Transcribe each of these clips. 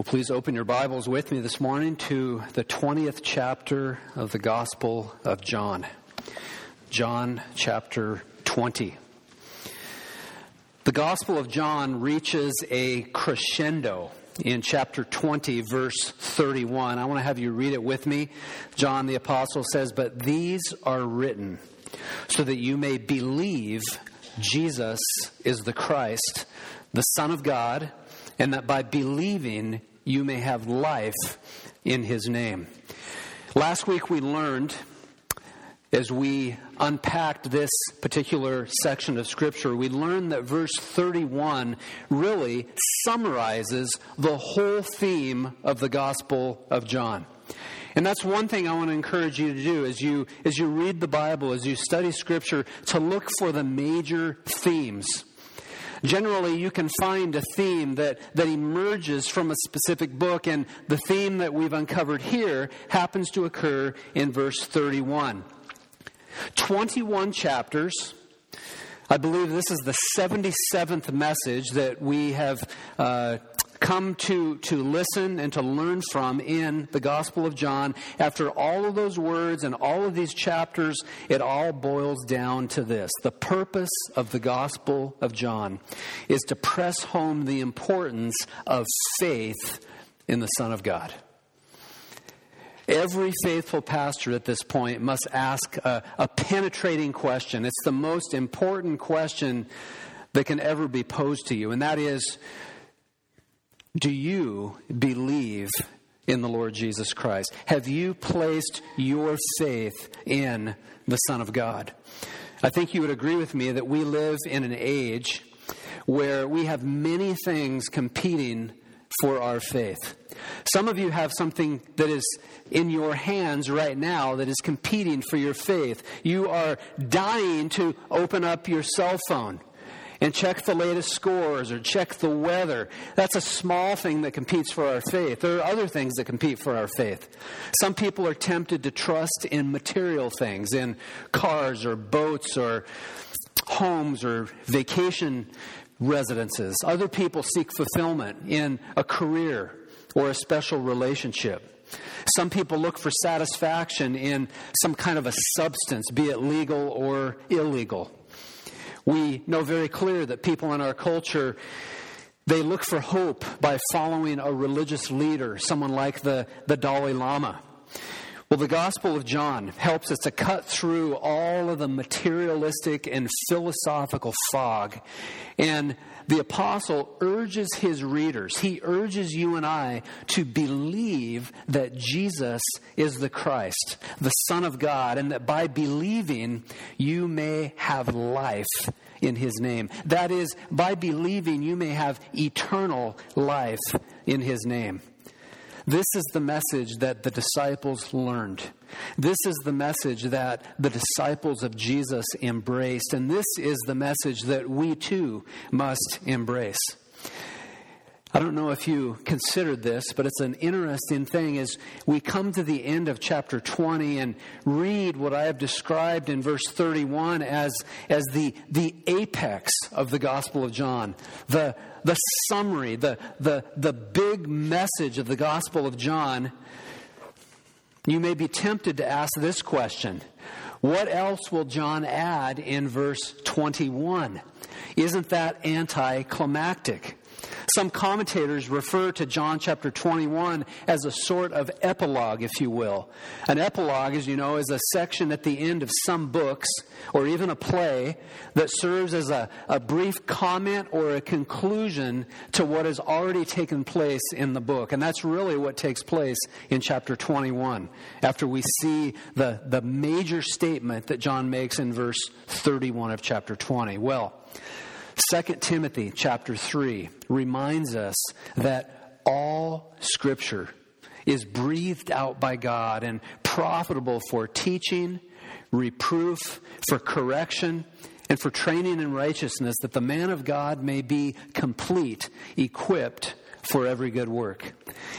Well, please open your Bibles with me this morning to the 20th chapter of the Gospel of John. John chapter 20. The Gospel of John reaches a crescendo in chapter 20, verse 31. I want to have you read it with me. John the Apostle says, But these are written so that you may believe Jesus is the Christ, the Son of God, and that by believing you may have life in his name. Last week we learned, as we unpacked this particular section of Scripture, we learned that verse 31 really summarizes the whole theme of the Gospel of John. And that's one thing I want to encourage you to do as you, as you read the Bible, as you study Scripture, to look for the major themes Generally, you can find a theme that, that emerges from a specific book, and the theme that we've uncovered here happens to occur in verse 31. 21 chapters. I believe this is the 77th message that we have uh, come to, to listen and to learn from in the Gospel of John. After all of those words and all of these chapters, it all boils down to this. The purpose of the Gospel of John is to press home the importance of faith in the Son of God. Every faithful pastor at this point must ask a, a, penetrating question. It's the most important question that can ever be posed to you, and that is do you believe in the Lord Jesus Christ? Have you placed your faith in the Son of God? I think you would agree with me that we live in an age where we have many things competing for our faith. Some of you have something that is in your hands right now that is competing for your faith. You are dying to open up your cell phone and check the latest scores or check the weather. That's a small thing that competes for our faith. There are other things that compete for our faith. Some people are tempted to trust in material things, in cars or boats or homes or vacation residences. Other people seek fulfillment in a career or a special relationship. Some people look for satisfaction in some kind of a substance, be it legal or illegal. We know very clear that people in our culture they look for hope by following a religious leader, someone like the, the Dalai Lama. Well, the Gospel of John helps us to cut through all of the materialistic and philosophical fog. And the apostle urges his readers, he urges you and I to believe that Jesus is the Christ, the Son of God, and that by believing you may have life in his name. That is, by believing you may have eternal life in his name. This is the message that the disciples learned. This is the message that the disciples of Jesus embraced. And this is the message that we too must embrace. I don't know if you considered this, but it's an interesting thing as we come to the end of chapter 20 and read what I have described in verse 31 as, as the, the apex of the Gospel of John, the, the summary, the, the, the big message of the Gospel of John. You may be tempted to ask this question What else will John add in verse 21? Isn't that anticlimactic? Some commentators refer to John chapter 21 as a sort of epilogue, if you will. An epilogue, as you know, is a section at the end of some books or even a play that serves as a, a brief comment or a conclusion to what has already taken place in the book. And that's really what takes place in chapter 21 after we see the, the major statement that John makes in verse 31 of chapter 20. Well, 2 Timothy chapter 3 reminds us that all scripture is breathed out by God and profitable for teaching, reproof, for correction, and for training in righteousness, that the man of God may be complete, equipped for every good work.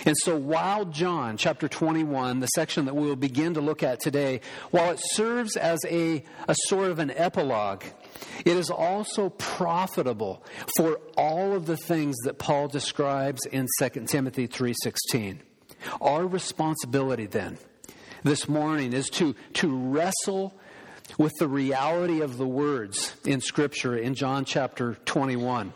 And so while John chapter 21, the section that we will begin to look at today, while it serves as a, a sort of an epilogue, it is also profitable for all of the things that Paul describes in 2 Timothy 3:16. Our responsibility then this morning is to, to wrestle with the reality of the words in Scripture in John chapter 21.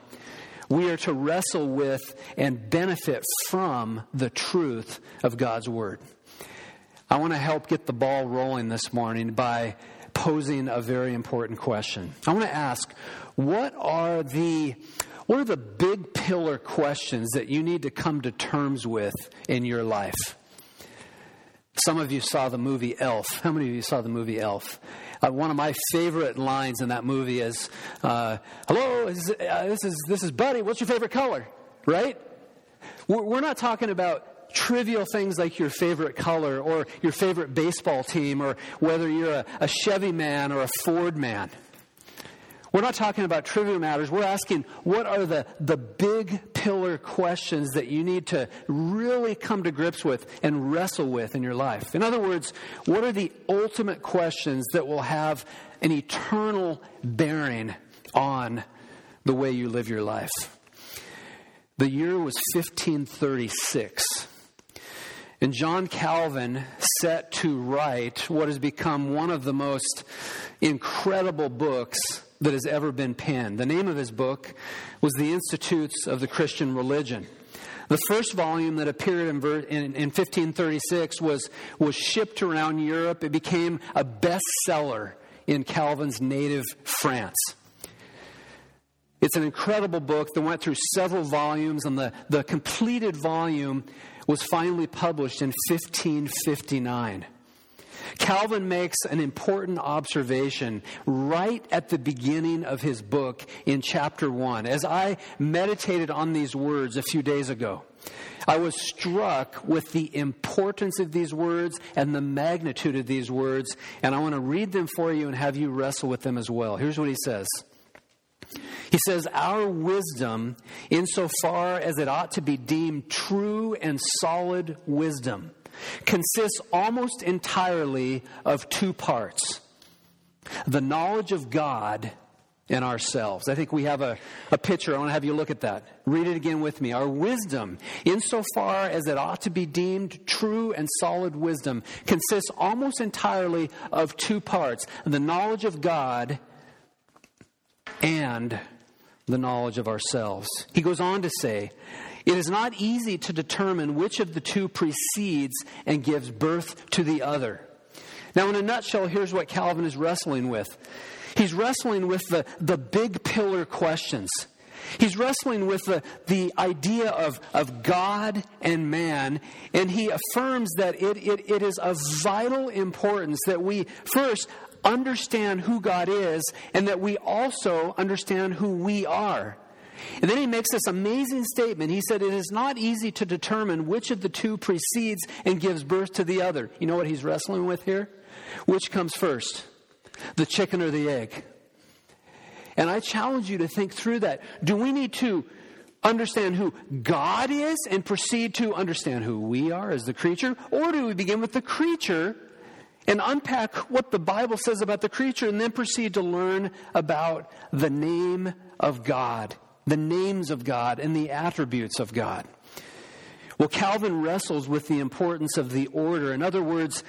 We are to wrestle with and benefit from the truth of God's Word. I want to help get the ball rolling this morning by posing a very important question. I want to ask, what are the what are the big pillar questions that you need to come to terms with in your life? Some of you saw the movie Elf. How many of you saw the movie Elf? Uh, one of my favorite lines in that movie is, uh, "Hello, is, uh, this is this is Buddy. What's your favorite color?" Right? We're, we're not talking about trivial things like your favorite color or your favorite baseball team or whether you're a, a Chevy man or a Ford man. We're not talking about trivial matters. We're asking what are the, the big pillar questions that you need to really come to grips with and wrestle with in your life. In other words, what are the ultimate questions that will have an eternal bearing on the way you live your life? The year was 1536. And John Calvin set to write what has become one of the most incredible books that has ever been penned. The name of his book was The Institutes of the Christian Religion. The first volume that appeared in, in, in 1536 was, was shipped around Europe. It became a bestseller in Calvin's native France. It's an incredible book that went through several volumes, and the, the completed volume was finally published in 1559. Calvin makes an important observation right at the beginning of his book in chapter 1. As I meditated on these words a few days ago, I was struck with the importance of these words and the magnitude of these words, and I want to read them for you and have you wrestle with them as well. Here's what he says. He says, Our wisdom, insofar as it ought to be deemed true and solid wisdom, consists almost entirely of two parts the knowledge of God and ourselves. I think we have a, a picture. I want to have you look at that. Read it again with me. Our wisdom, insofar as it ought to be deemed true and solid wisdom, consists almost entirely of two parts the knowledge of God and the knowledge of ourselves. He goes on to say, it is not easy to determine which of the two precedes and gives birth to the other. Now, in a nutshell, here's what Calvin is wrestling with. He's wrestling with the, the big pillar questions. He's wrestling with the, the idea of, of God and man, and he affirms that it, it, it is of vital importance that we first understand who God is and that we also understand who we are. And then he makes this amazing statement. He said, It is not easy to determine which of the two precedes and gives birth to the other. You know what he's wrestling with here? Which comes first, the chicken or the egg? And I challenge you to think through that. Do we need to understand who God is and proceed to understand who we are as the creature? Or do we begin with the creature and unpack what the Bible says about the creature and then proceed to learn about the name of God the names of God and the attributes of God. Well, Calvin wrestles with the importance of the order. In other words,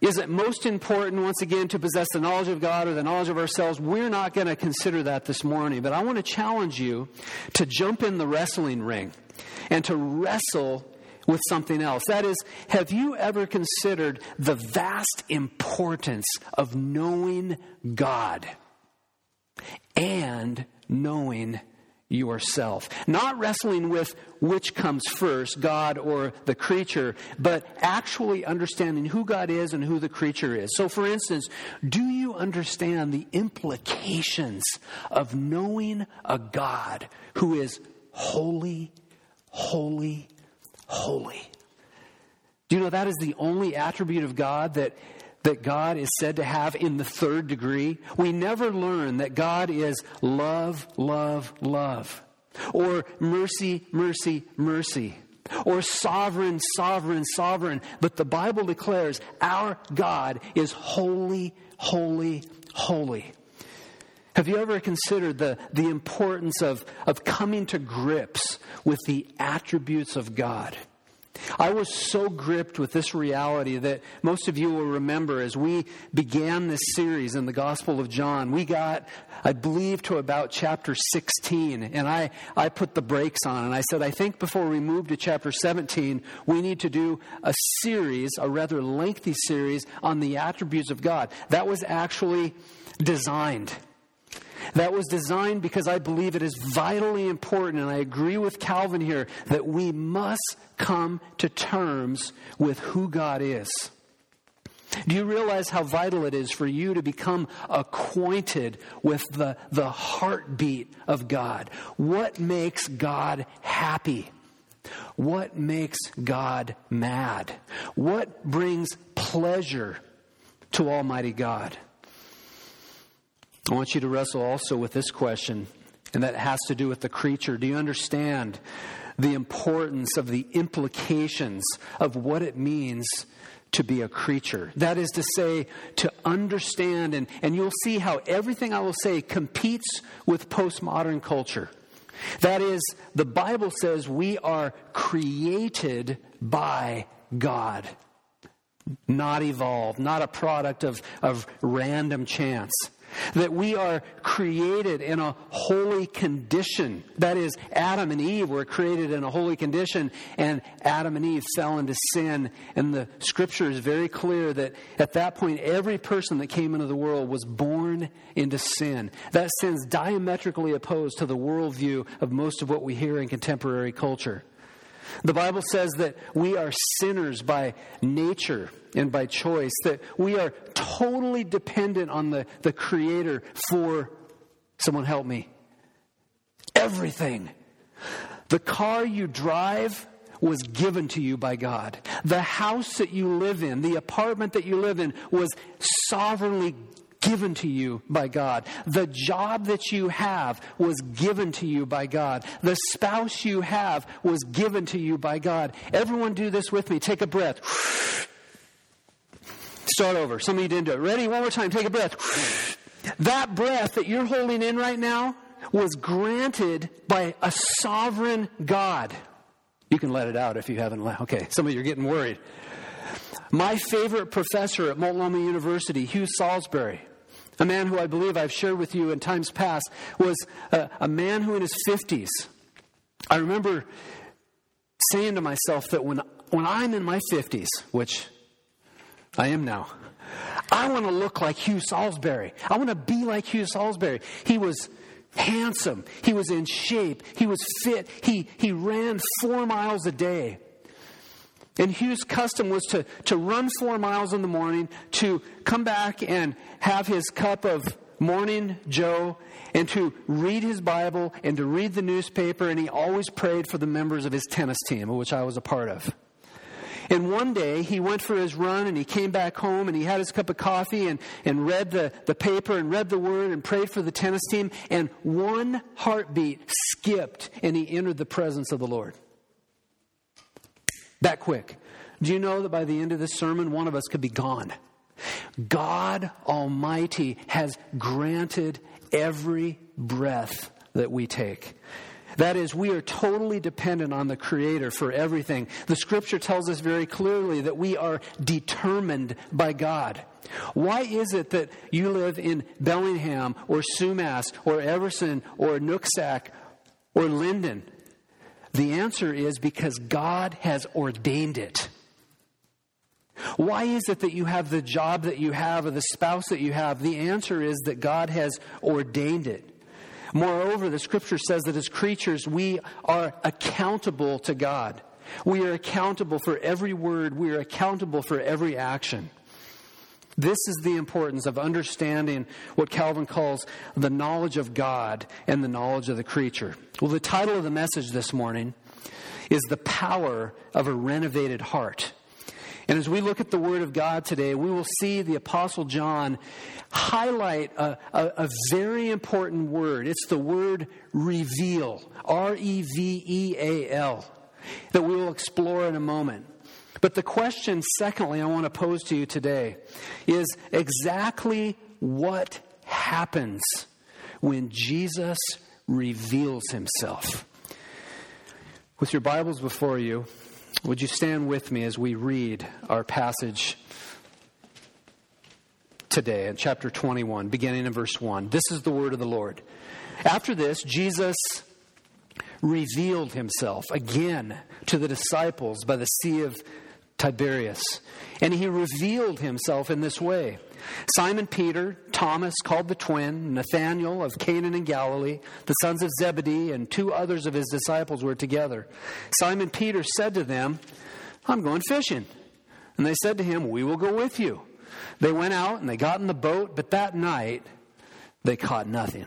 is it most important, once again, to possess the knowledge of God or the knowledge of ourselves? We're not going to consider that this morning, but I want to challenge you to jump in the wrestling ring and to wrestle with something else. That is, have you ever considered the vast importance of knowing God and knowing yourself. Not wrestling with which comes first, God or the creature, but actually understanding who God is and who the creature is. So, for instance, do you understand the implications of knowing a God who is holy, holy, holy? Do you know that is the only attribute of God that that God is said to have in the third degree, we never learn that God is love, love, love, or mercy, mercy, mercy, or sovereign, sovereign, sovereign. But the Bible declares our God is holy, holy, holy. Have you ever considered the, the importance of, of coming to grips with the attributes of God? I was so gripped with this reality that most of you will remember as we began this series in the Gospel of John, we got, I believe, to about chapter 16, and I, I put the brakes on and I said, I think before we move to chapter 17, we need to do a series, a rather lengthy series, on the attributes of God. That was actually designed that was designed because I believe it is vitally important, and I agree with Calvin here, that we must come to terms with who God is. Do you realize how vital it is for you to become acquainted with the, the heartbeat of God? What makes God happy? What makes God mad? What brings pleasure to Almighty God? I want you to wrestle also with this question, and that has to do with the creature. Do you understand the importance of the implications of what it means to be a creature? That is to say, to understand, and, and you'll see how everything I will say competes with postmodern culture. That is, the Bible says we are created by God, not evolved, not a product of, of random chance. That we are created in a holy condition. That is, Adam and Eve were created in a holy condition, and Adam and Eve fell into sin. And the scripture is very clear that at that point, every person that came into the world was born into sin. That sin's diametrically opposed to the worldview of most of what we hear in contemporary culture. The Bible says that we are sinners by nature and by choice, that we are totally dependent on the, the Creator for, someone help me, everything. The car you drive was given to you by God. The house that you live in, the apartment that you live in, was sovereignly given to you by God. The job that you have was given to you by God. The spouse you have was given to you by God. Everyone do this with me. Take a breath. Start over. Some of you didn't do it. Ready? One more time. Take a breath. That breath that you're holding in right now was granted by a sovereign God. You can let it out if you haven't. Okay, some of you are getting worried. My favorite professor at Multnomah University, Hugh Salisbury, a man who I believe I've shared with you in times past, was a, a man who in his 50s. I remember saying to myself that when, when I'm in my 50s, which I am now, I want to look like Hugh Salisbury. I want to be like Hugh Salisbury. He was handsome. He was in shape. He was fit. He, he ran four miles a day. And Hugh's custom was to, to run four miles in the morning, to come back and have his cup of morning Joe, and to read his Bible and to read the newspaper. And he always prayed for the members of his tennis team, which I was a part of. And one day he went for his run and he came back home and he had his cup of coffee and, and read the, the paper and read the word and prayed for the tennis team. And one heartbeat skipped and he entered the presence of the Lord. That quick. Do you know that by the end of this sermon, one of us could be gone? God Almighty has granted every breath that we take. That is, we are totally dependent on the Creator for everything. The Scripture tells us very clearly that we are determined by God. Why is it that you live in Bellingham or Sumas or Everson or Nooksack or Lynden? The answer is because God has ordained it. Why is it that you have the job that you have or the spouse that you have? The answer is that God has ordained it. Moreover, the scripture says that as creatures, we are accountable to God. We are accountable for every word, we are accountable for every action. This is the importance of understanding what Calvin calls the knowledge of God and the knowledge of the creature. Well, the title of the message this morning is The Power of a Renovated Heart. And as we look at the Word of God today, we will see the Apostle John highlight a, a, a very important word. It's the word reveal, R E V E A L, that we will explore in a moment. But the question, secondly, I want to pose to you today is exactly what happens when Jesus reveals himself. With your Bibles before you, would you stand with me as we read our passage today in chapter 21, beginning in verse 1? This is the word of the Lord. After this, Jesus revealed himself again to the disciples by the Sea of Tiberias. And he revealed himself in this way. Simon Peter, Thomas, called the twin, Nathanael of Cana in Galilee, the sons of Zebedee, and two others of his disciples were together. Simon Peter said to them, I'm going fishing. And they said to him, We will go with you. They went out and they got in the boat, but that night they caught nothing.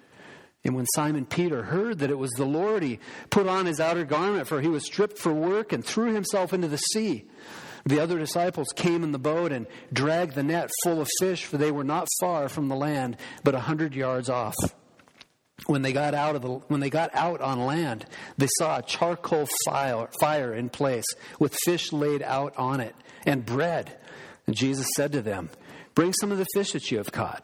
And when Simon Peter heard that it was the Lord, he put on his outer garment, for he was stripped for work, and threw himself into the sea. The other disciples came in the boat and dragged the net full of fish, for they were not far from the land, but a hundred yards off. When they got out of the, when they got out on land, they saw a charcoal fire, fire in place with fish laid out on it and bread. And Jesus said to them, "Bring some of the fish that you have caught."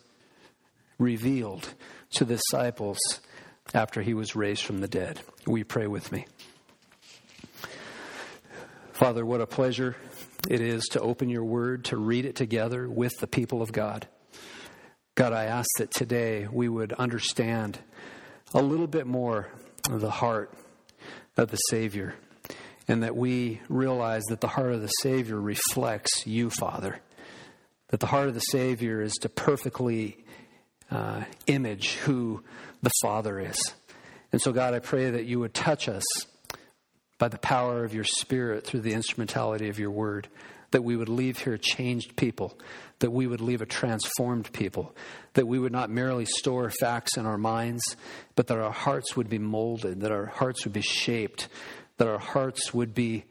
revealed to the disciples after he was raised from the dead. We pray with me? Father, what a pleasure it is to open your word, to read it together with the people of God. God, I ask that today we would understand a little bit more of the heart of the Savior, and that we realize that the heart of the Savior reflects you, Father. That the heart of the Savior is to perfectly uh, image who the Father is. And so, God, I pray that you would touch us by the power of your Spirit through the instrumentality of your word, that we would leave here changed people, that we would leave a transformed people, that we would not merely store facts in our minds, but that our hearts would be molded, that our hearts would be shaped, that our hearts would be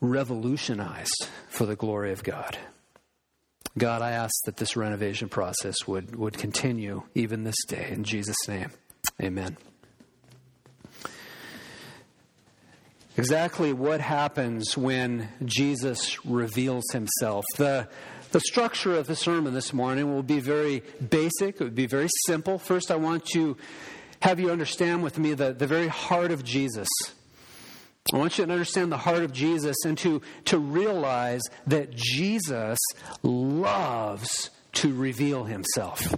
revolutionized for the glory of God. God, I ask that this renovation process would, would continue even this day. In Jesus' name, amen. Exactly what happens when Jesus reveals himself. The, the structure of the sermon this morning will be very basic, it would be very simple. First, I want to have you understand with me the, the very heart of Jesus. I want you to understand the heart of Jesus and to, to realize that Jesus loves to reveal himself.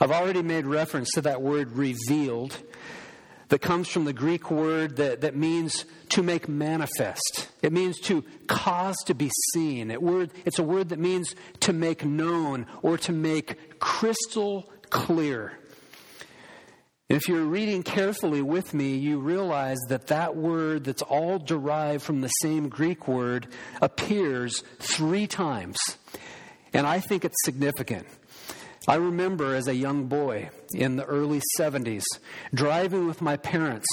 I've already made reference to that word revealed that comes from the Greek word that, that means to make manifest. It means to cause to be seen. It word, it's a word that means to make known or to make crystal clear. If you're reading carefully with me, you realize that that word that's all derived from the same Greek word appears three times. And I think it's significant. I remember as a young boy in the early 70s driving with my parents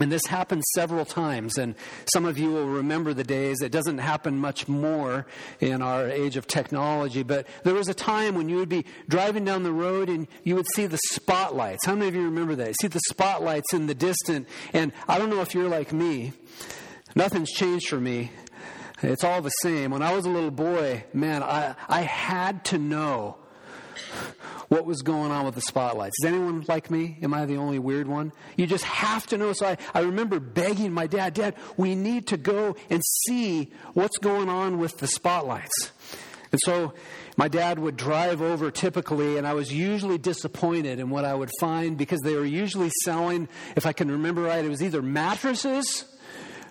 and this happened several times, and some of you will remember the days. It doesn't happen much more in our age of technology, but there was a time when you would be driving down the road and you would see the spotlights. How many of you remember that? You see the spotlights in the distant, and I don't know if you're like me. Nothing's changed for me. It's all the same. When I was a little boy, man, I, I had to know what was going on with the spotlights. Is anyone like me? Am I the only weird one? You just have to know. So I, I remember begging my dad, Dad, we need to go and see what's going on with the spotlights. And so my dad would drive over typically, and I was usually disappointed in what I would find because they were usually selling, if I can remember right, it was either mattresses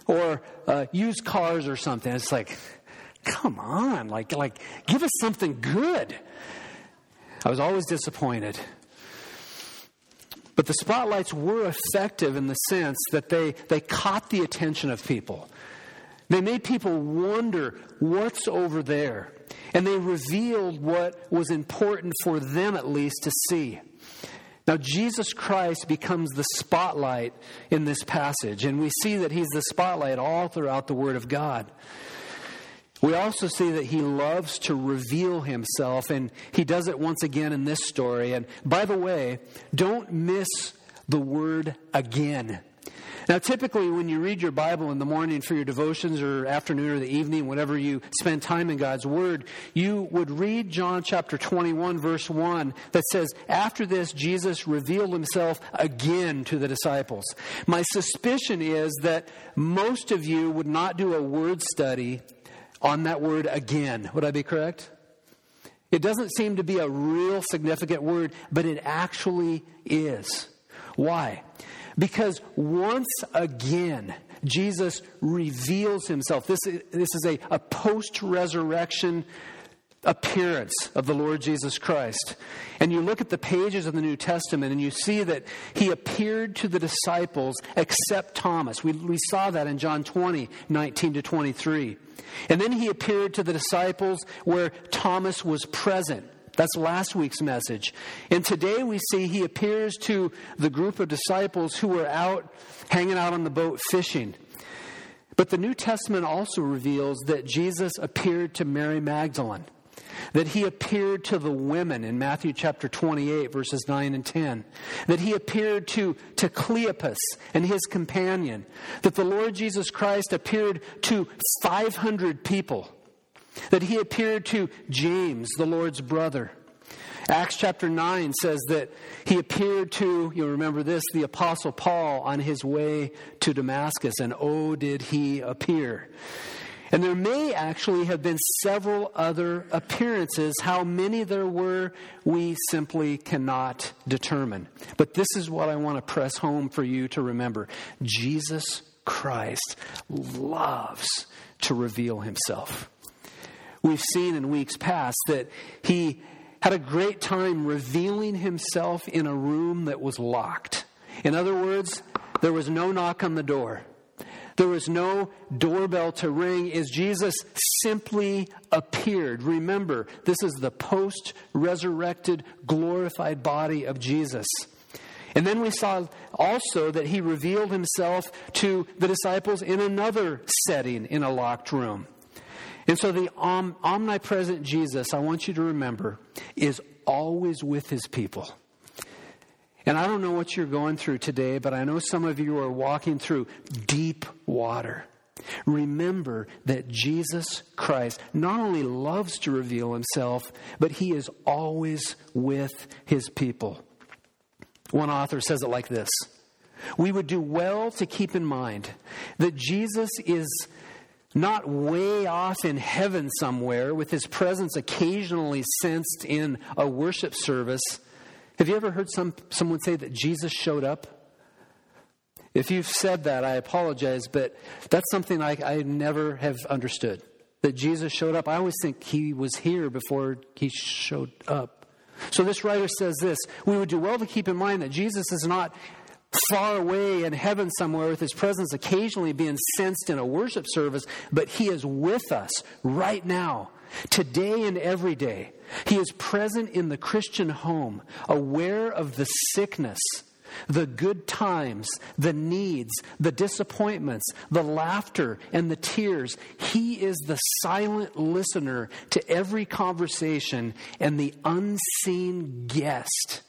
or uh, used cars or something. It's like, come on, like, like, give us something good. I was always disappointed. But the spotlights were effective in the sense that they, they caught the attention of people. They made people wonder what's over there. And they revealed what was important for them, at least, to see. Now, Jesus Christ becomes the spotlight in this passage, and we see that he's the spotlight all throughout the Word of God. We also see that he loves to reveal himself, and he does it once again in this story. And by the way, don't miss the word again. Now, typically, when you read your Bible in the morning for your devotions or afternoon or the evening, whenever you spend time in God's Word, you would read John chapter 21, verse 1, that says, After this, Jesus revealed himself again to the disciples. My suspicion is that most of you would not do a word study on that word again. Would I be correct? It doesn't seem to be a real significant word, but it actually is. Why? Because once again, Jesus reveals himself. This is, this is a, a post resurrection appearance of the Lord Jesus Christ. And you look at the pages of the New Testament and you see that he appeared to the disciples except Thomas. We, we saw that in John 20, 19 to 23. And then he appeared to the disciples where Thomas was present. That's last week's message. And today we see he appears to the group of disciples who were out hanging out on the boat fishing. But the New Testament also reveals that Jesus appeared to Mary Magdalene that he appeared to the women in Matthew chapter 28, verses 9 and 10, that he appeared to, to Cleopas and his companion, that the Lord Jesus Christ appeared to 500 people, that he appeared to James, the Lord's brother. Acts chapter 9 says that he appeared to, you remember this, the Apostle Paul on his way to Damascus, and oh, did he appear. And there may actually have been several other appearances. How many there were, we simply cannot determine. But this is what I want to press home for you to remember Jesus Christ loves to reveal himself. We've seen in weeks past that he had a great time revealing himself in a room that was locked. In other words, there was no knock on the door. There was no doorbell to ring as Jesus simply appeared. Remember, this is the post resurrected, glorified body of Jesus. And then we saw also that he revealed himself to the disciples in another setting in a locked room. And so the om- omnipresent Jesus, I want you to remember, is always with his people. And I don't know what you're going through today, but I know some of you are walking through deep water. Remember that Jesus Christ not only loves to reveal himself, but he is always with his people. One author says it like this We would do well to keep in mind that Jesus is not way off in heaven somewhere with his presence occasionally sensed in a worship service have you ever heard some, someone say that Jesus showed up? If you've said that, I apologize, but that's something I, I never have understood. That Jesus showed up. I always think he was here before he showed up. So this writer says this We would do well to keep in mind that Jesus is not far away in heaven somewhere with his presence occasionally being sensed in a worship service, but he is with us right now Today and every day, He is present in the Christian home, aware of the sickness, the good times, the needs, the disappointments, the laughter, and the tears. He is the silent listener to every conversation and the unseen guest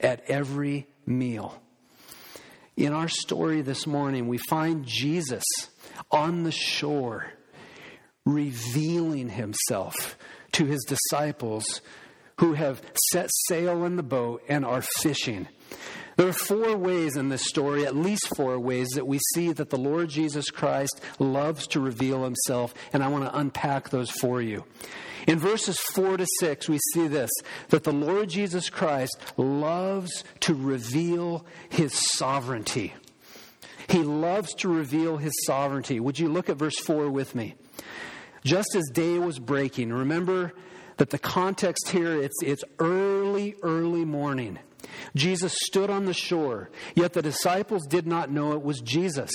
at every meal. In our story this morning, we find Jesus on the shore revealing himself to his disciples who have set sail in the boat and are fishing. There are four ways in this story, at least four ways, that we see that the Lord Jesus Christ loves to reveal himself, and I want to unpack those for you. In verses 4 to 6, we see this that the Lord Jesus Christ loves to reveal his sovereignty. He loves to reveal his sovereignty. Would you look at verse 4 with me? Just as day was breaking, remember that the context here, it's, it's early, early morning. Jesus stood on the shore, yet the disciples did not know it was Jesus.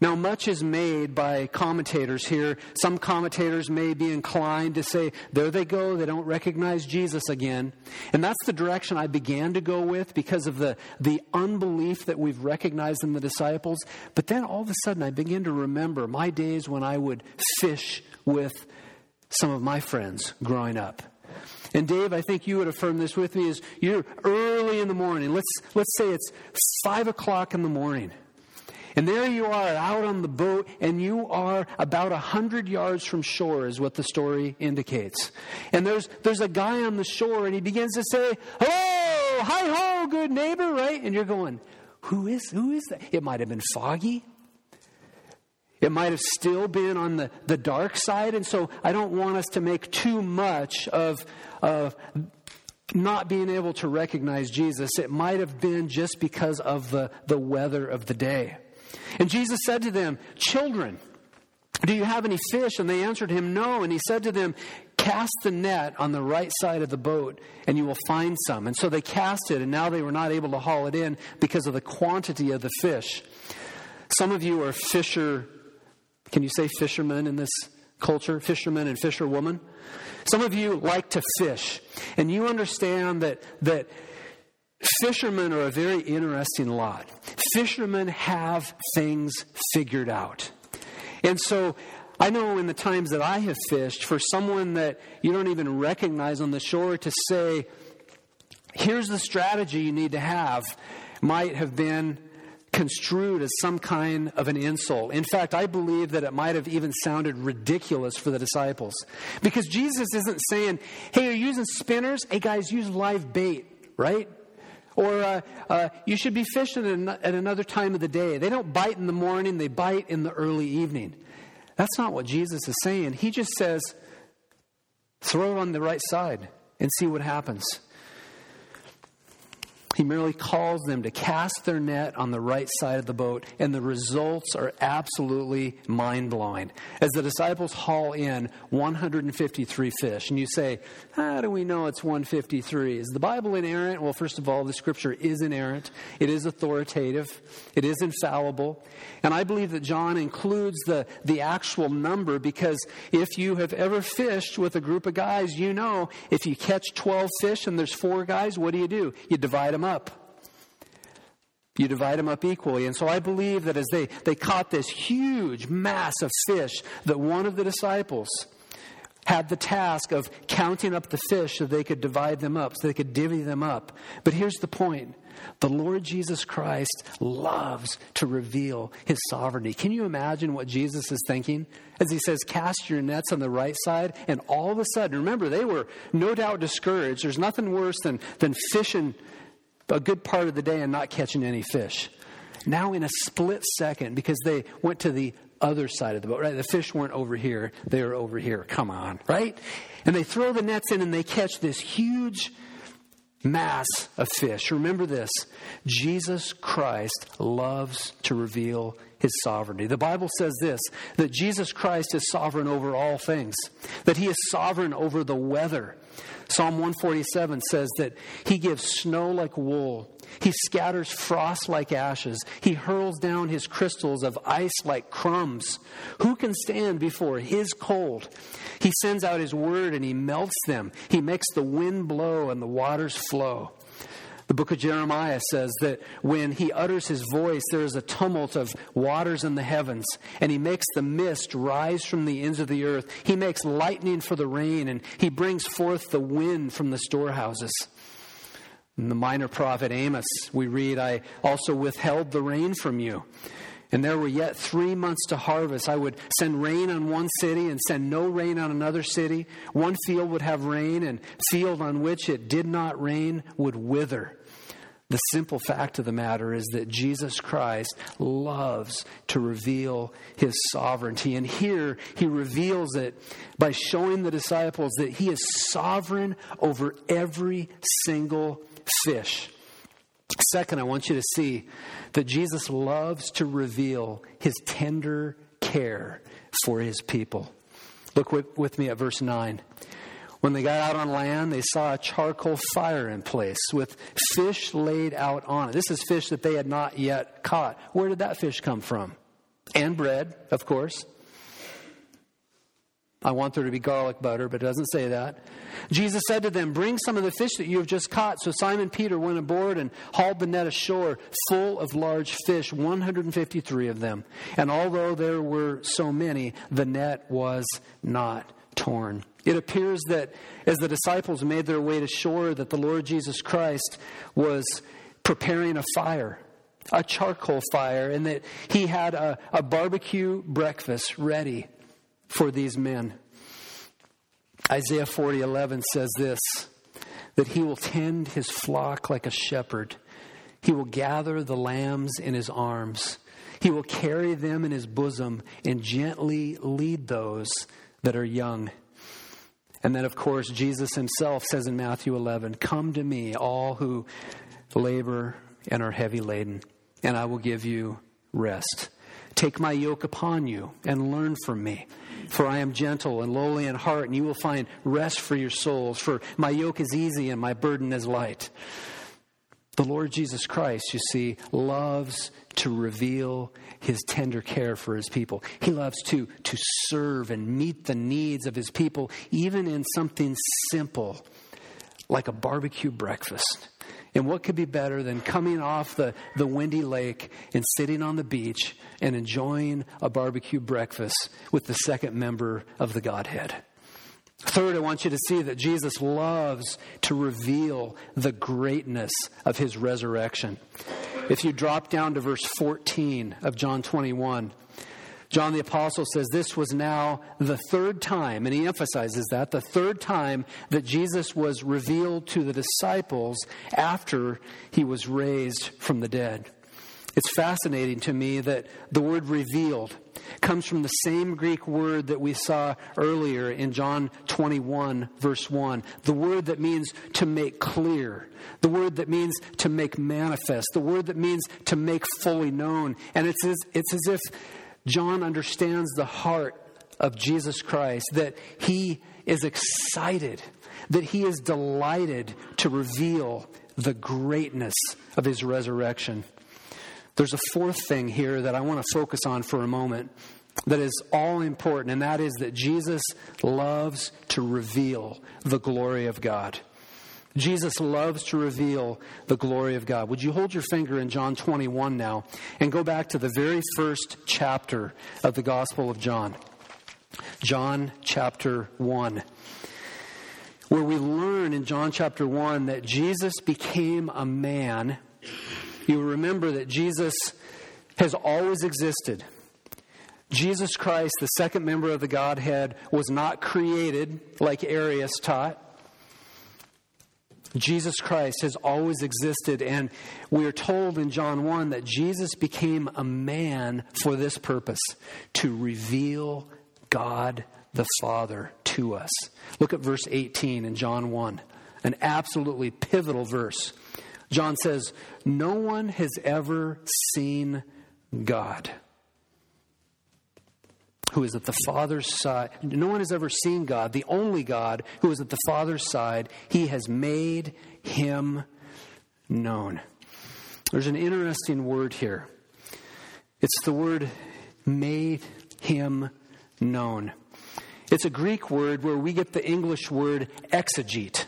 Now, much is made by commentators here. Some commentators may be inclined to say, there they go, they don't recognize Jesus again. And that's the direction I began to go with because of the, the unbelief that we've recognized in the disciples. But then all of a sudden, I begin to remember my days when I would fish with some of my friends growing up. And Dave, I think you would affirm this with me is you're early in the morning. Let's, let's say it's five o'clock in the morning. And there you are out on the boat, and you are about a hundred yards from shore, is what the story indicates. And there's, there's a guy on the shore, and he begins to say, Hello, hi ho, good neighbor, right? And you're going, Who is, who is that? It might have been foggy. It might have still been on the, the dark side. And so I don't want us to make too much of, of not being able to recognize Jesus. It might have been just because of the, the weather of the day. And Jesus said to them, Children, do you have any fish? And they answered him, No. And he said to them, Cast the net on the right side of the boat, and you will find some. And so they cast it, and now they were not able to haul it in because of the quantity of the fish. Some of you are fisher can you say fishermen in this culture? Fishermen and fisherwoman? Some of you like to fish, and you understand that, that fishermen are a very interesting lot. Fishermen have things figured out. And so I know in the times that I have fished, for someone that you don't even recognize on the shore to say, here's the strategy you need to have, might have been construed as some kind of an insult. In fact, I believe that it might have even sounded ridiculous for the disciples. Because Jesus isn't saying, hey, you're using spinners? Hey, guys, use live bait, right? Or uh, uh, you should be fishing at another time of the day. They don't bite in the morning, they bite in the early evening. That's not what Jesus is saying. He just says, throw it on the right side and see what happens. He merely calls them to cast their net on the right side of the boat, and the results are absolutely mind blowing. As the disciples haul in 153 fish, and you say, How do we know it's 153? Is the Bible inerrant? Well, first of all, the scripture is inerrant, it is authoritative, it is infallible. And I believe that John includes the, the actual number because if you have ever fished with a group of guys, you know if you catch 12 fish and there's four guys, what do you do? You divide them them up. You divide them up equally. And so I believe that as they, they caught this huge mass of fish, that one of the disciples had the task of counting up the fish so they could divide them up, so they could divvy them up. But here's the point the Lord Jesus Christ loves to reveal his sovereignty. Can you imagine what Jesus is thinking as he says, Cast your nets on the right side? And all of a sudden, remember, they were no doubt discouraged. There's nothing worse than, than fishing a good part of the day and not catching any fish. Now, in a split second, because they went to the other side of the boat, right? The fish weren't over here, they were over here. Come on, right? And they throw the nets in and they catch this huge mass of fish. Remember this Jesus Christ loves to reveal his sovereignty. The Bible says this that Jesus Christ is sovereign over all things, that he is sovereign over the weather. Psalm 147 says that he gives snow like wool. He scatters frost like ashes. He hurls down his crystals of ice like crumbs. Who can stand before his cold? He sends out his word and he melts them. He makes the wind blow and the waters flow. The book of Jeremiah says that when he utters his voice, there is a tumult of waters in the heavens, and he makes the mist rise from the ends of the earth. He makes lightning for the rain, and he brings forth the wind from the storehouses. In the minor prophet Amos, we read, I also withheld the rain from you. and there were yet three months to harvest, I would send rain on one city and send no rain on another city. One field would have rain, and field on which it did not rain would wither. The simple fact of the matter is that Jesus Christ loves to reveal his sovereignty. And here he reveals it by showing the disciples that he is sovereign over every single fish. Second, I want you to see that Jesus loves to reveal his tender care for his people. Look with, with, me at verse 9. When they got out on land, they saw a charcoal fire in place with fish laid out on it. This is fish that they had not yet caught. Where did that fish come from? And bread, of course. I want there to be garlic butter, but it doesn't say that. Jesus said to them, Bring some of the fish that you have just caught. So Simon Peter went aboard and hauled the net ashore full of large fish, 153 of them. And although there were so many, the net was not torn. It appears that as the disciples made their way to shore, that the Lord Jesus Christ was preparing a fire, a charcoal fire, and that he had a, a barbecue breakfast ready for these men. Isaiah 40:11 says this that he will tend his flock like a shepherd. He will gather the lambs in his arms. He will carry them in his bosom and gently lead those that are young. And then, of course, Jesus himself says in Matthew 11, Come to me, all who labor and are heavy laden, and I will give you rest. Take my yoke upon you and learn from me. For I am gentle and lowly in heart, and you will find rest for your souls. For my yoke is easy and my burden is light. The Lord Jesus Christ, you see, loves to reveal his tender care for his people. He loves to, to serve and meet the needs of his people, even in something simple like a barbecue breakfast. And what could be better than coming off the, the windy lake and sitting on the beach and enjoying a barbecue breakfast with the second member of the Godhead? Third, I want you to see that Jesus loves to reveal the greatness of his resurrection. If you drop down to verse 14 of John 21, John the Apostle says this was now the third time, and he emphasizes that, the third time that Jesus was revealed to the disciples after he was raised from the dead. It's fascinating to me that the word revealed comes from the same Greek word that we saw earlier in John 21, verse 1. The word that means to make clear, the word that means to make manifest, the word that means to make fully known. And it's as, it's as if John understands the heart of Jesus Christ, that he is excited, that he is delighted to reveal the greatness of his resurrection. There's a fourth thing here that I want to focus on for a moment that is all important, and that is that Jesus loves to reveal the glory of God. Jesus loves to reveal the glory of God. Would you hold your finger in John 21 now and go back to the very first chapter of the Gospel of John? John chapter 1 where we learn in John chapter 1 that Jesus became a man. You remember that Jesus has always existed. Jesus Christ, the second member of the Godhead, was not created like Arius taught. Jesus Christ has always existed, and we are told in John 1 that Jesus became a man for this purpose to reveal God the Father to us. Look at verse 18 in John 1, an absolutely pivotal verse. John says, No one has ever seen God who is at the Father's side. No one has ever seen God, the only God who is at the Father's side. He has made him known. There's an interesting word here. It's the word made him known. It's a Greek word where we get the English word exegete.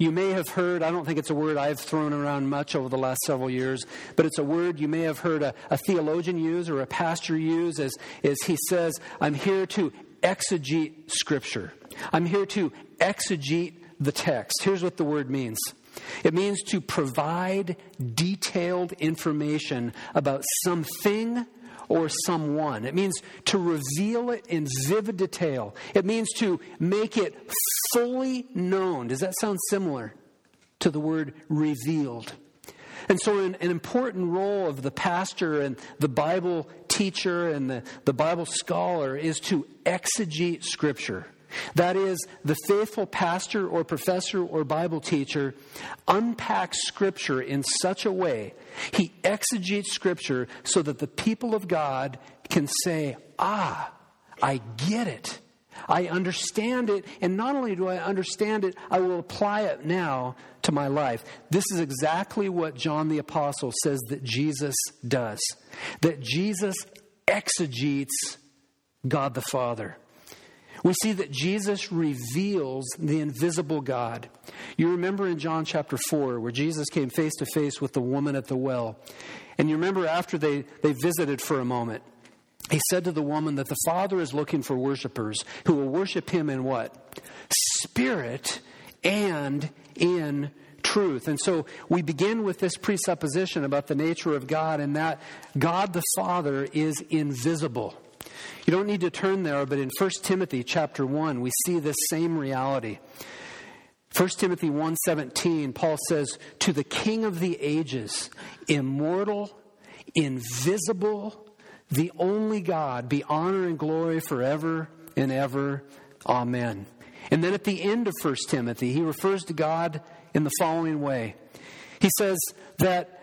You may have heard, I don't think it's a word I've thrown around much over the last several years, but it's a word you may have heard a, a theologian use or a pastor use as, as he says, I'm here to exegete Scripture. I'm here to exegete the text. Here's what the word means it means to provide detailed information about something or someone. It means to reveal it in vivid detail. It means to make it fully known. Does that sound similar to the word revealed? And so, an, an, important role of the pastor and the Bible teacher and the, the Bible scholar is to exegete Scripture. That is, the faithful pastor or professor or Bible teacher unpacks Scripture in such a way, he exegetes Scripture so that the people of God can say, Ah, I get it. I understand it, and not only do I understand it, I will apply it now to my life. This is exactly what John the Apostle says that Jesus does. That Jesus exegetes God the Father we see that Jesus reveals the invisible God. You remember in John chapter 4, where Jesus came face to face with the woman at the well. And you remember after they, they visited for a moment, he said to the woman that the Father is looking for worshipers who will worship him in what? Spirit and in truth. And so we begin with this presupposition about the nature of God and that God the Father is invisible. You don't need to turn there, but in 1 Timothy chapter 1, we see this same reality. 1 Timothy 1:17 Paul says to the king of the ages immortal invisible the only God be honor and glory forever and ever. Amen. And then at the end of 1 Timothy he refers to God in the following way. He says that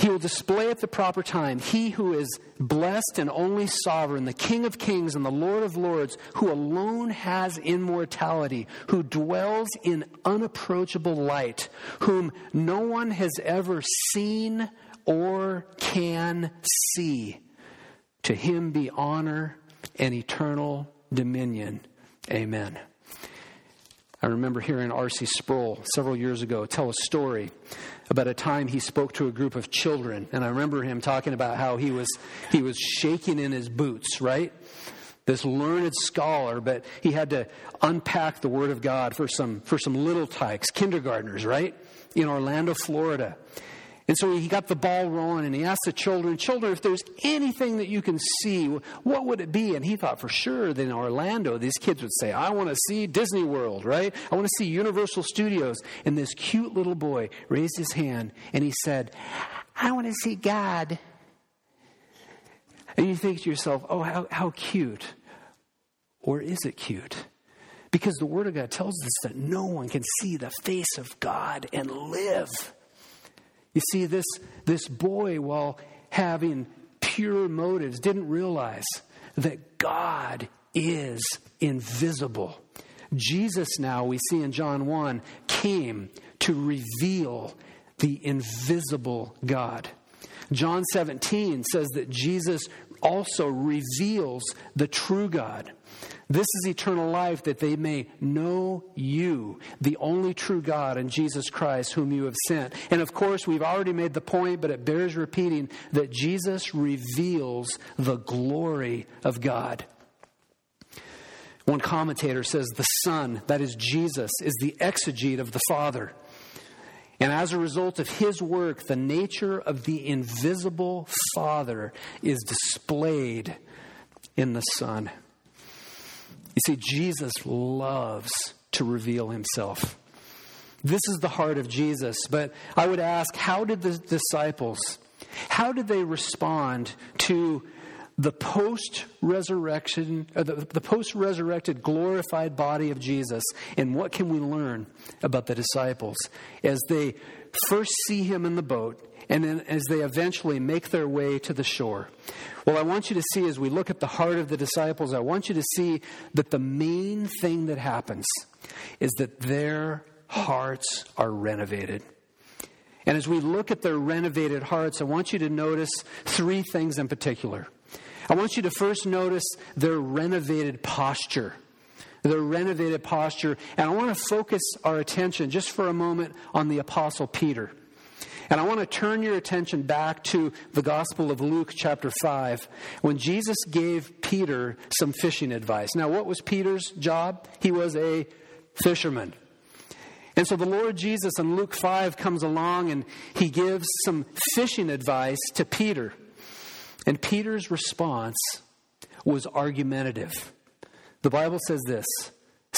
he will display at the proper time he who is blessed and only sovereign, the King of kings and the Lord of lords, who alone has immortality, who dwells in unapproachable light, whom no one has ever seen or can see. To him be honor and eternal dominion. Amen. I remember hearing R.C. Sproul several years ago tell a story about a time he spoke to a group of children, and I remember him talking about how he was he was shaking in his boots, right? This learned scholar, but he had to unpack the Word of God for some for some little tykes, kindergartners, right? In Orlando, Florida. And so he got the ball rolling and he asked the children, Children, if there's anything that you can see, what would it be? And he thought for sure that in Orlando, these kids would say, I want to see Disney World, right? I want to see Universal Studios. And this cute little boy raised his hand and he said, I want to see God. And you think to yourself, oh, how, how cute. Or is it cute? Because the Word of God tells us that no one can see the face of God and live. You see, this, this boy, while having pure motives, didn't realize that God is invisible. Jesus, now we see in John 1, came to reveal the invisible God. John 17 says that Jesus also reveals the true God. This is eternal life that they may know you, the only true God, and Jesus Christ, whom you have sent. And of course, we've already made the point, but it bears repeating that Jesus reveals the glory of God. One commentator says the Son, that is Jesus, is the exegete of the Father. And as a result of his work, the nature of the invisible Father is displayed in the Son. You see, Jesus loves to reveal himself. This is the heart of Jesus. But I would ask, how did the disciples, how did they respond to the post resurrection, uh, the, the post resurrected glorified body of Jesus? And what can we learn about the disciples as they first see him in the boat and then as they eventually make their way to the shore. Well, I want you to see as we look at the heart of the disciples, I want you to see that the main thing that happens is that their hearts are renovated. And as we look at their renovated hearts, I want you to notice three things in particular. I want you to first notice their renovated posture. Their renovated posture. And I want to focus our attention just for a moment on the Apostle Peter. And I want to turn your attention back to the Gospel of Luke, chapter 5, when Jesus gave Peter some fishing advice. Now, what was Peter's job? He was a fisherman. And so the Lord Jesus in Luke 5 comes along and he gives some fishing advice to Peter. And Peter's response was argumentative. The Bible says this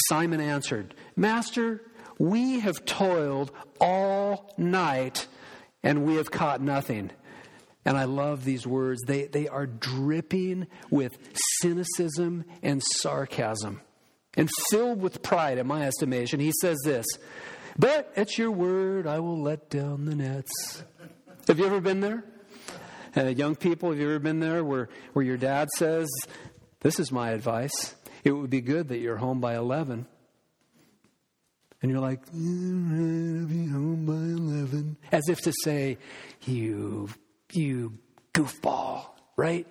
Simon answered, Master, we have toiled all night and we have caught nothing. And I love these words. They, they are dripping with cynicism and sarcasm and filled with pride, in my estimation. He says this But at your word, I will let down the nets. Have you ever been there? Uh, young people, have you ever been there where, where your dad says, This is my advice. It would be good that you're home by 11. And you're like, I'll be home by 11. As if to say, You, you goofball, right?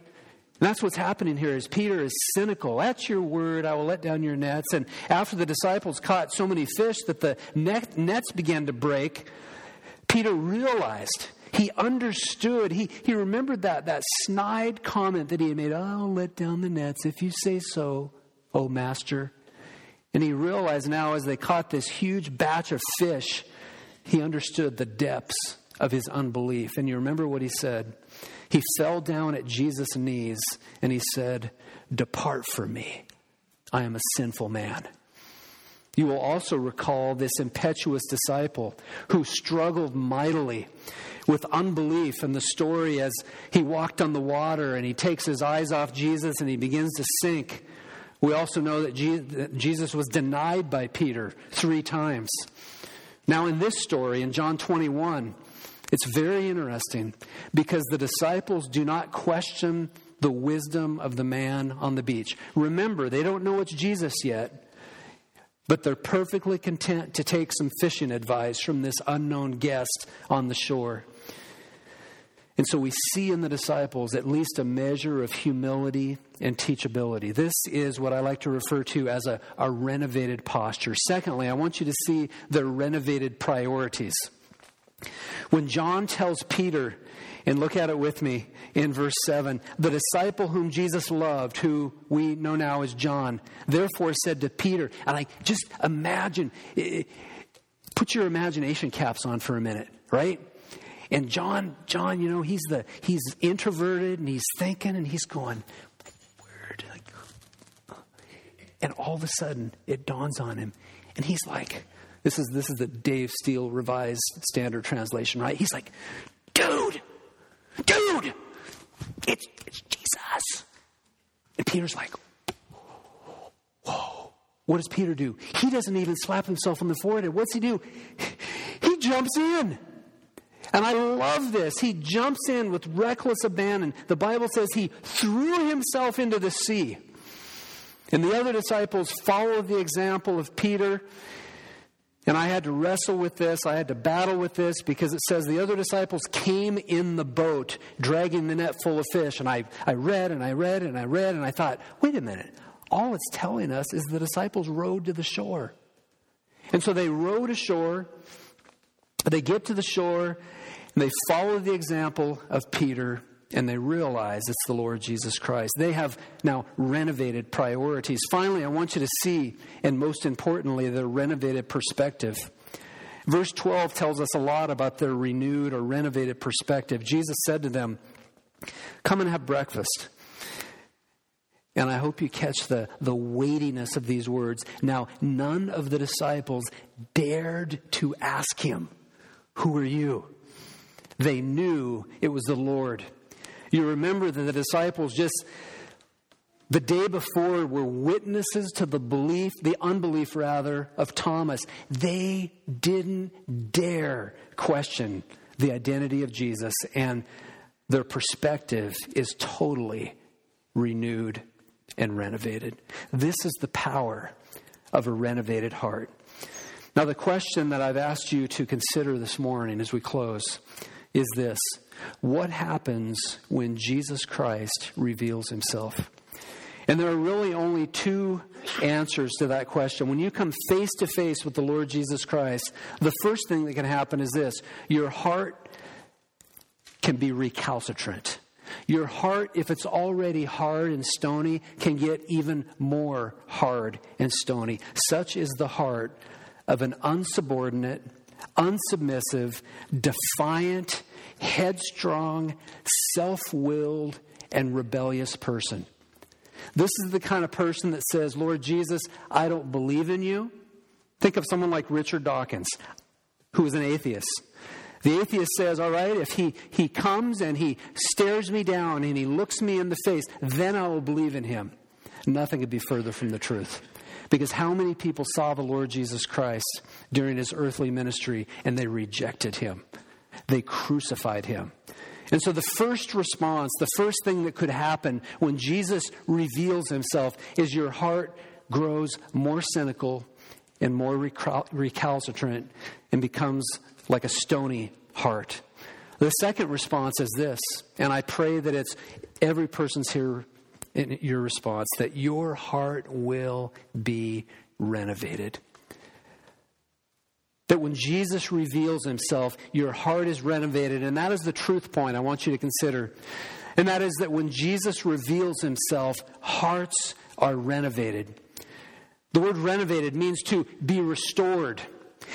And that's what's happening here is Peter is cynical. At your word, I will let down your nets. And after the disciples caught so many fish that the net, nets began to break, Peter realized he understood. He, he remembered that, that snide comment that he had made I'll let down the nets if you say so, O master. And he realized now, as they caught this huge batch of fish, he understood the depths of his unbelief. And you remember what he said? He fell down at Jesus' knees and he said, Depart from me. I am a sinful man. You will also recall this impetuous disciple who struggled mightily with unbelief in the story as he walked on the water and he takes his eyes off Jesus and he begins to sink. We also know that Jesus was denied by Peter three times. Now, in this story, in John 21, it's very interesting because the disciples do not question the wisdom of the man on the beach. Remember, they don't know it's Jesus yet. But they're perfectly content to take some fishing advice from this unknown guest on the shore. And so we see in the disciples at least a measure of humility and teachability. This is what I like to refer to as a, a renovated posture. Secondly, I want you to see the renovated priorities. When John tells Peter and look at it with me in verse 7. The disciple whom Jesus loved, who we know now as John, therefore said to Peter, and I just imagine, eh, eh, put your imagination caps on for a minute, right? And John, John, you know, he's the he's introverted and he's thinking and he's going, go? And all of a sudden it dawns on him, and he's like, this is this is the Dave Steele revised standard translation, right? He's like, dude, Dude, it's, it's Jesus. And Peter's like, whoa. What does Peter do? He doesn't even slap himself on the forehead. What's he do? He jumps in. And I love this. He jumps in with reckless abandon. The Bible says he threw himself into the sea. And the other disciples followed the example of Peter and I had to wrestle with this. I had to battle with this because it says the other disciples came in the boat dragging the net full of fish. And I, I read and I read and I read and I thought, wait a minute. All it's telling us is the disciples rowed to the shore. And so they rowed ashore. They get to the shore and they follow the example of Peter and they realize it's the Lord Jesus Christ. They have now renovated priorities. Finally, I want you to see, and most importantly, their renovated perspective. Verse 12 tells us a lot about their renewed or renovated perspective. Jesus said to them, Come and have breakfast. And I hope you catch the, the weightiness of these words. Now, none of the disciples dared to ask him, Who are you? They knew it was the Lord. You remember that the disciples just the day before were witnesses to the belief, the unbelief rather, of Thomas. They didn't dare question the identity of Jesus, and their perspective is totally renewed and renovated. This is the power of a renovated heart. Now, the question that I've asked you to consider this morning as we close is this what happens when Jesus Christ reveals himself? And there are really only two answers to that question. When you come face to face with the Lord Jesus Christ, the first thing that can happen is this your heart can be recalcitrant. Your heart, if it's already hard and stony, can get even more hard and stony. Such is the heart of an unsubordinate, unsubmissive, defiant, headstrong, self willed, and rebellious person. This is the kind of person that says, Lord Jesus, I don't believe in you. Think of someone like Richard Dawkins, who is an atheist. The atheist says, All right, if he, he comes and he stares me down and he looks me in the face, then I will believe in him. Nothing could be further from the truth. Because how many people saw the Lord Jesus Christ during his earthly ministry and they rejected him? They crucified him. And so, the first response, the first thing that could happen when Jesus reveals himself is your heart grows more cynical and more recalcitrant and becomes like a stony heart. The second response is this, and I pray that it's every person's here in your response, that your heart will be renovated. That when Jesus reveals himself, your heart is renovated. And that is the truth point I want you to consider. And that is that when Jesus reveals himself, hearts are renovated. The word renovated means to be restored.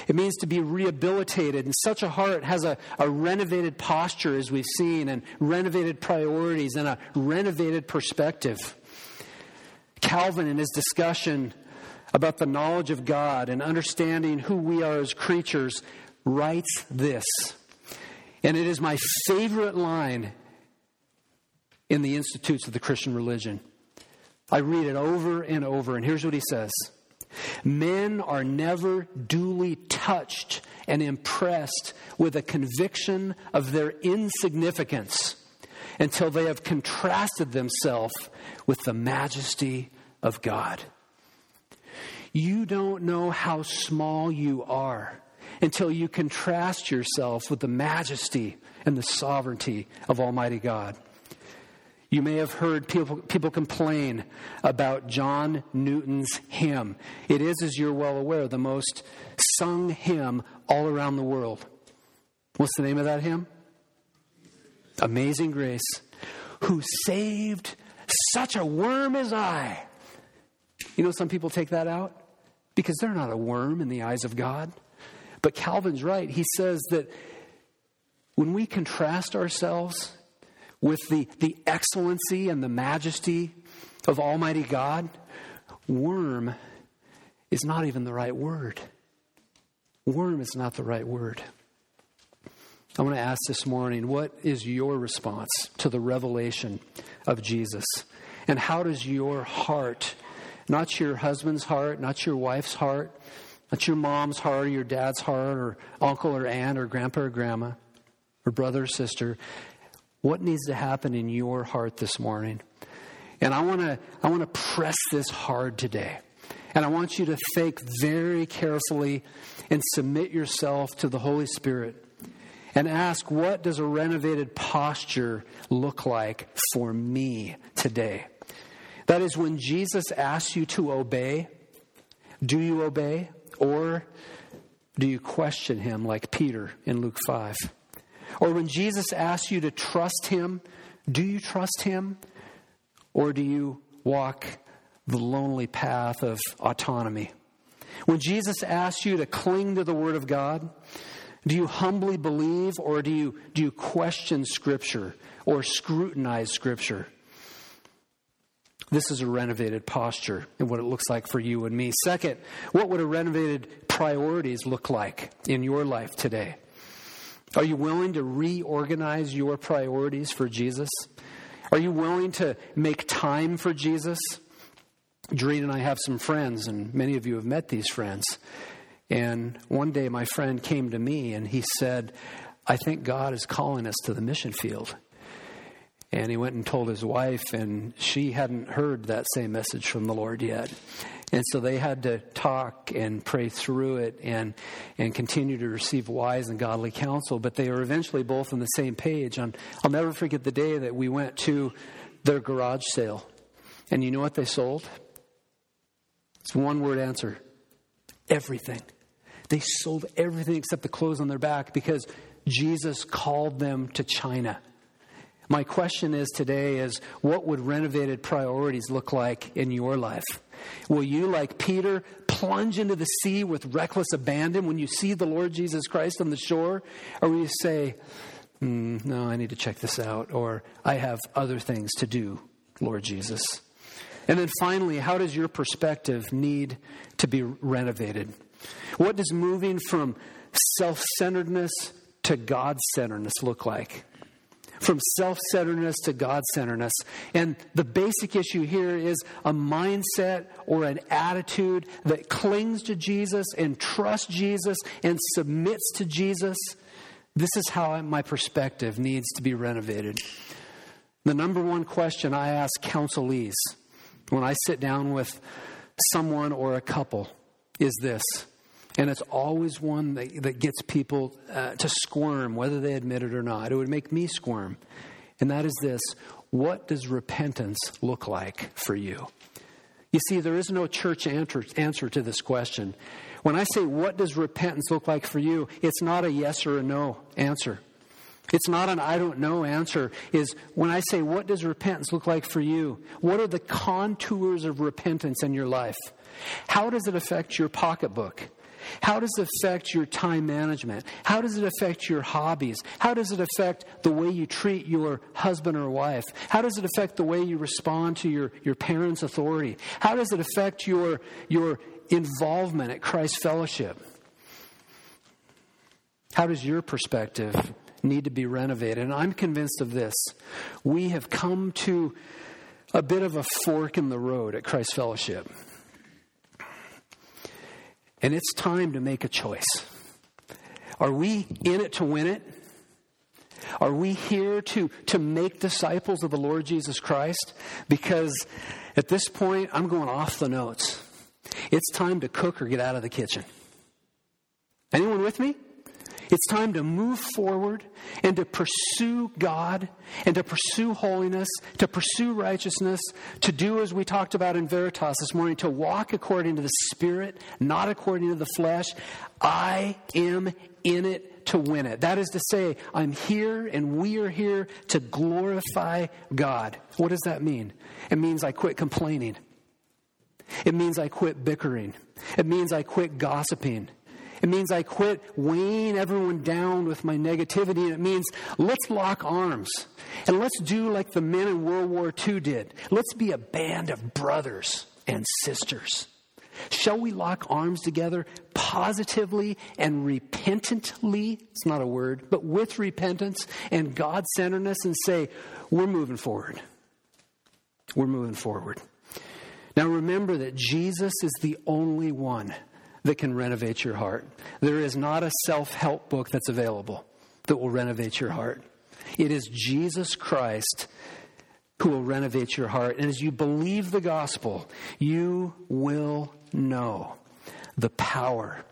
It means to be rehabilitated. And such a heart has a, a renovated posture, as we've seen, and renovated priorities and a renovated perspective. Calvin, in his discussion about the knowledge of God and understanding who we are as creatures, writes this. And it is my favorite line in the Institutes of the Christian Religion. I read it over and over, and here's what he says Men are never duly touched and impressed with a conviction of their insignificance until they have contrasted themselves with the majesty of God. You don't know how small you are until you contrast yourself with the majesty and the sovereignty of Almighty God. You may have heard people, people complain about John Newton's hymn. It is, as you're well aware, the most sung hymn all around the world. What's the name of that hymn? Amazing Grace. Who saved such a worm as I. You know, some people take that out because they're not a worm in the eyes of God. But Calvin's right. He says that when we contrast ourselves with the, the excellency and the majesty of Almighty God, worm is not even the right word. Worm is not the right word. I want to ask this morning what is your response to the revelation of Jesus? And how does your heart not your husband's heart, not your wife's heart, not your mom's heart or your dad's heart or uncle or aunt or grandpa or grandma or brother or sister. What needs to happen in your heart this morning? And I want to I want to press this hard today. And I want you to think very carefully and submit yourself to the Holy Spirit and ask what does a renovated posture look like for me today? That is, when Jesus asks you to obey, do you obey? Or do you question him like Peter in Luke 5? Or when Jesus asks you to trust him, do you trust him? Or do you walk the lonely path of autonomy? When Jesus asks you to cling to the Word of God, do you humbly believe or do you, do you question Scripture or scrutinize Scripture? This is a renovated posture and what it looks like for you and me. Second, what would a renovated priorities look like in your life today? Are you willing to reorganize your priorities for Jesus? Are you willing to make time for Jesus? Doreen and I have some friends, and many of you have met these friends. And one day my friend came to me and he said, I think God is calling us to the mission field. And he went and told his wife, and she hadn't heard that same message from the Lord yet. And so they had to talk and pray through it and, and continue to receive wise and godly counsel. But they were eventually both on the same page. And I'll never forget the day that we went to their garage sale. And you know what they sold? It's one word answer everything. They sold everything except the clothes on their back because Jesus called them to China. My question is today is what would renovated priorities look like in your life? Will you, like Peter, plunge into the sea with reckless abandon when you see the Lord Jesus Christ on the shore? Or will you say, mm, no, I need to check this out, or I have other things to do, Lord Jesus. And then finally, how does your perspective need to be renovated? What does moving from self centeredness to God centeredness look like? From self centeredness to God centeredness. And the basic issue here is a mindset or an attitude that clings to Jesus and trusts Jesus and submits to Jesus. This is how my perspective needs to be renovated. The number one question I ask counselees when I sit down with someone or a couple is this and it's always one that, that gets people uh, to squirm, whether they admit it or not. It would make me squirm. And that is this what does repentance look like for you? You see, there is no church answer, answer to this question. When I say, What does repentance look like for you? it's not a yes or a no answer. It's not an I don't know answer. Is when I say, What does repentance look like for you? What are the contours of repentance in your life? How does it affect your pocketbook? How does it affect your time management? How does it affect your hobbies? How does it affect the way you treat your husband or wife? How does it affect the way you respond to your, your parents' authority? How does it affect your, your involvement at Christ Fellowship? How does your perspective need to be renovated? And I'm convinced of this. We have come to a bit of a fork in the road at Christ Fellowship. And it's time to make a choice. Are we in it to win it? Are we here to, to make disciples of the Lord Jesus Christ? Because at this point, I'm going off the notes. It's time to cook or get out of the kitchen. Anyone with me? It's time to move forward and to pursue God and to pursue holiness, to pursue righteousness, to do as we talked about in Veritas this morning, to walk according to the Spirit, not according to the flesh. I am in it to win it. That is to say, I'm here and we are here to glorify God. What does that mean? It means I quit complaining. It means I quit bickering. It means I quit gossiping. It means I quit weighing everyone down with my negativity. And it means let's lock arms and let's do like the men in World War II did. Let's be a band of brothers and sisters. Shall we lock arms together positively and repentantly? It's not a word, but with repentance and God centeredness and say, we're moving forward. We're moving forward. Now remember that Jesus is the only one that can renovate your heart. There is not a self help book that's available that will renovate your heart. It is Jesus Christ who will renovate your heart. And as you believe the gospel, you will know the power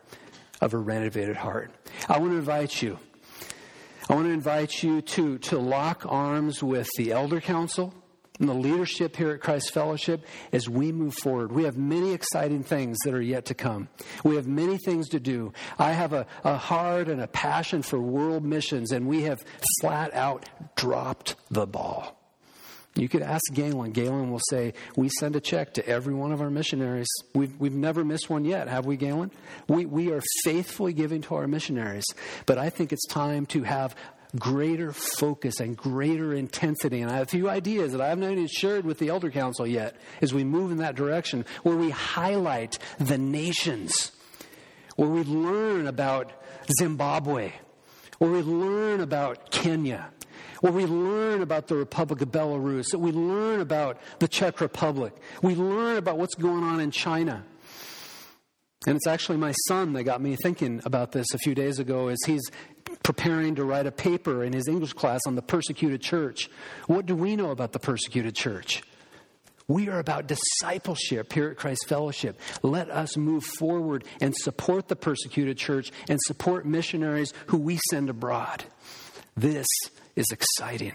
of a renovated heart. I want to invite you. I want to invite you to, to lock arms with the elder council and the leadership here at Christ Fellowship as we move forward. We have many exciting things that are yet to come. We have many things to do. I have a, a heart and a passion for world missions, and we have flat out dropped the ball. You could ask Galen. Galen will say, We send a check to every one of our missionaries. We've, we've never missed one yet, have we, Galen? We, we are faithfully giving to our missionaries. But I think it's time to have greater focus and greater intensity. And I have a few ideas that I haven't even shared with the Elder Council yet as we move in that direction, where we highlight the nations, where we learn about Zimbabwe, where we learn about Kenya, where we learn about the Republic of Belarus, that we learn about the Czech Republic, we learn about what's going on in China. And it's actually my son that got me thinking about this a few days ago as he's preparing to write a paper in his English class on the persecuted church. What do we know about the persecuted church? We are about discipleship here at Christ Fellowship. Let us move forward and support the persecuted church and support missionaries who we send abroad. This is exciting.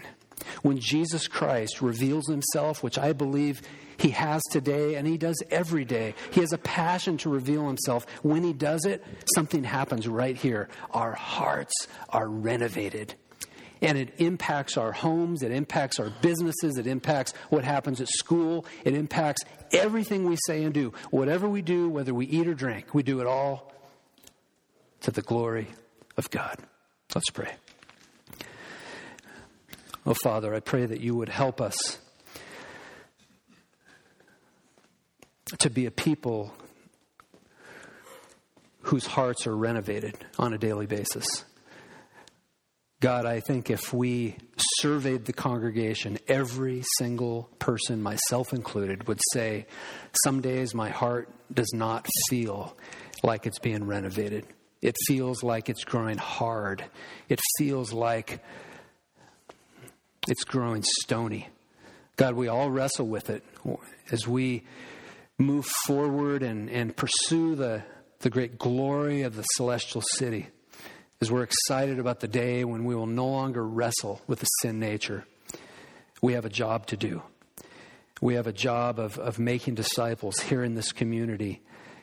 When Jesus Christ reveals himself, which I believe he has today and he does every day. He has a passion to reveal himself. When he does it, something happens right here. Our hearts are renovated. And it impacts our homes, it impacts our businesses, it impacts what happens at school, it impacts everything we say and do. Whatever we do, whether we eat or drink, we do it all to the glory of God. Let's pray. Oh, Father, I pray that you would help us to be a people whose hearts are renovated on a daily basis. God, I think if we surveyed the congregation, every single person, myself included, would say, Some days my heart does not feel like it's being renovated. It feels like it's growing hard. It feels like it's growing stony. God, we all wrestle with it as we move forward and, and pursue the, the great glory of the celestial city is we're excited about the day when we will no longer wrestle with the sin nature. We have a job to do. We have a job of, of making disciples here in this community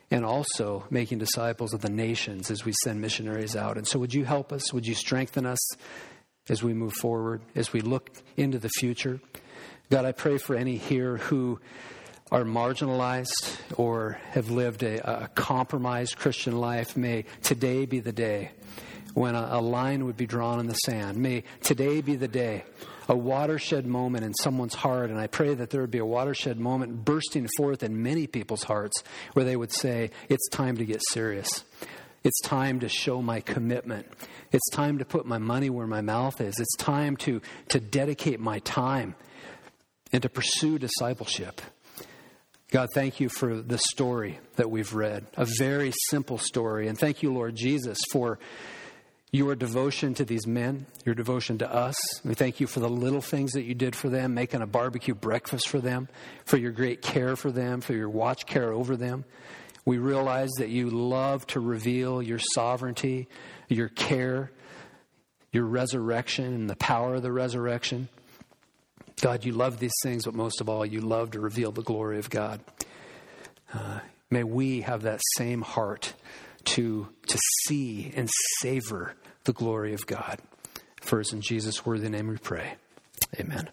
and also making disciples of the nations as we send missionaries out. And so, would you help us? Would you strengthen us as we move forward, as we look into the future? God, I pray for any here who are marginalized or have lived a, a compromised Christian life. May today be the day when a, a line would be drawn in the sand. May today be the day a watershed moment in someone's heart, and I pray that there would be a watershed moment bursting forth in many people's hearts where they would say, It's time to get serious. It's time to show my commitment. It's time to put my money where my mouth is. It's time to, to dedicate my time and to pursue discipleship. God, thank you for the story that we've read, a very simple story. And thank you, Lord Jesus, for your devotion to these men, your devotion to us. We thank you for the little things that you did for them, making a barbecue breakfast for them, for your great care for them, for your watch care over them. We realize that you love to reveal your sovereignty, your care, your resurrection, and the power of the resurrection. God, you love these things, but most of all, you love to reveal the glory of God. Uh, may we have that same heart to, to see and savor the glory of God. For it's in Jesus' worthy name we pray. Amen.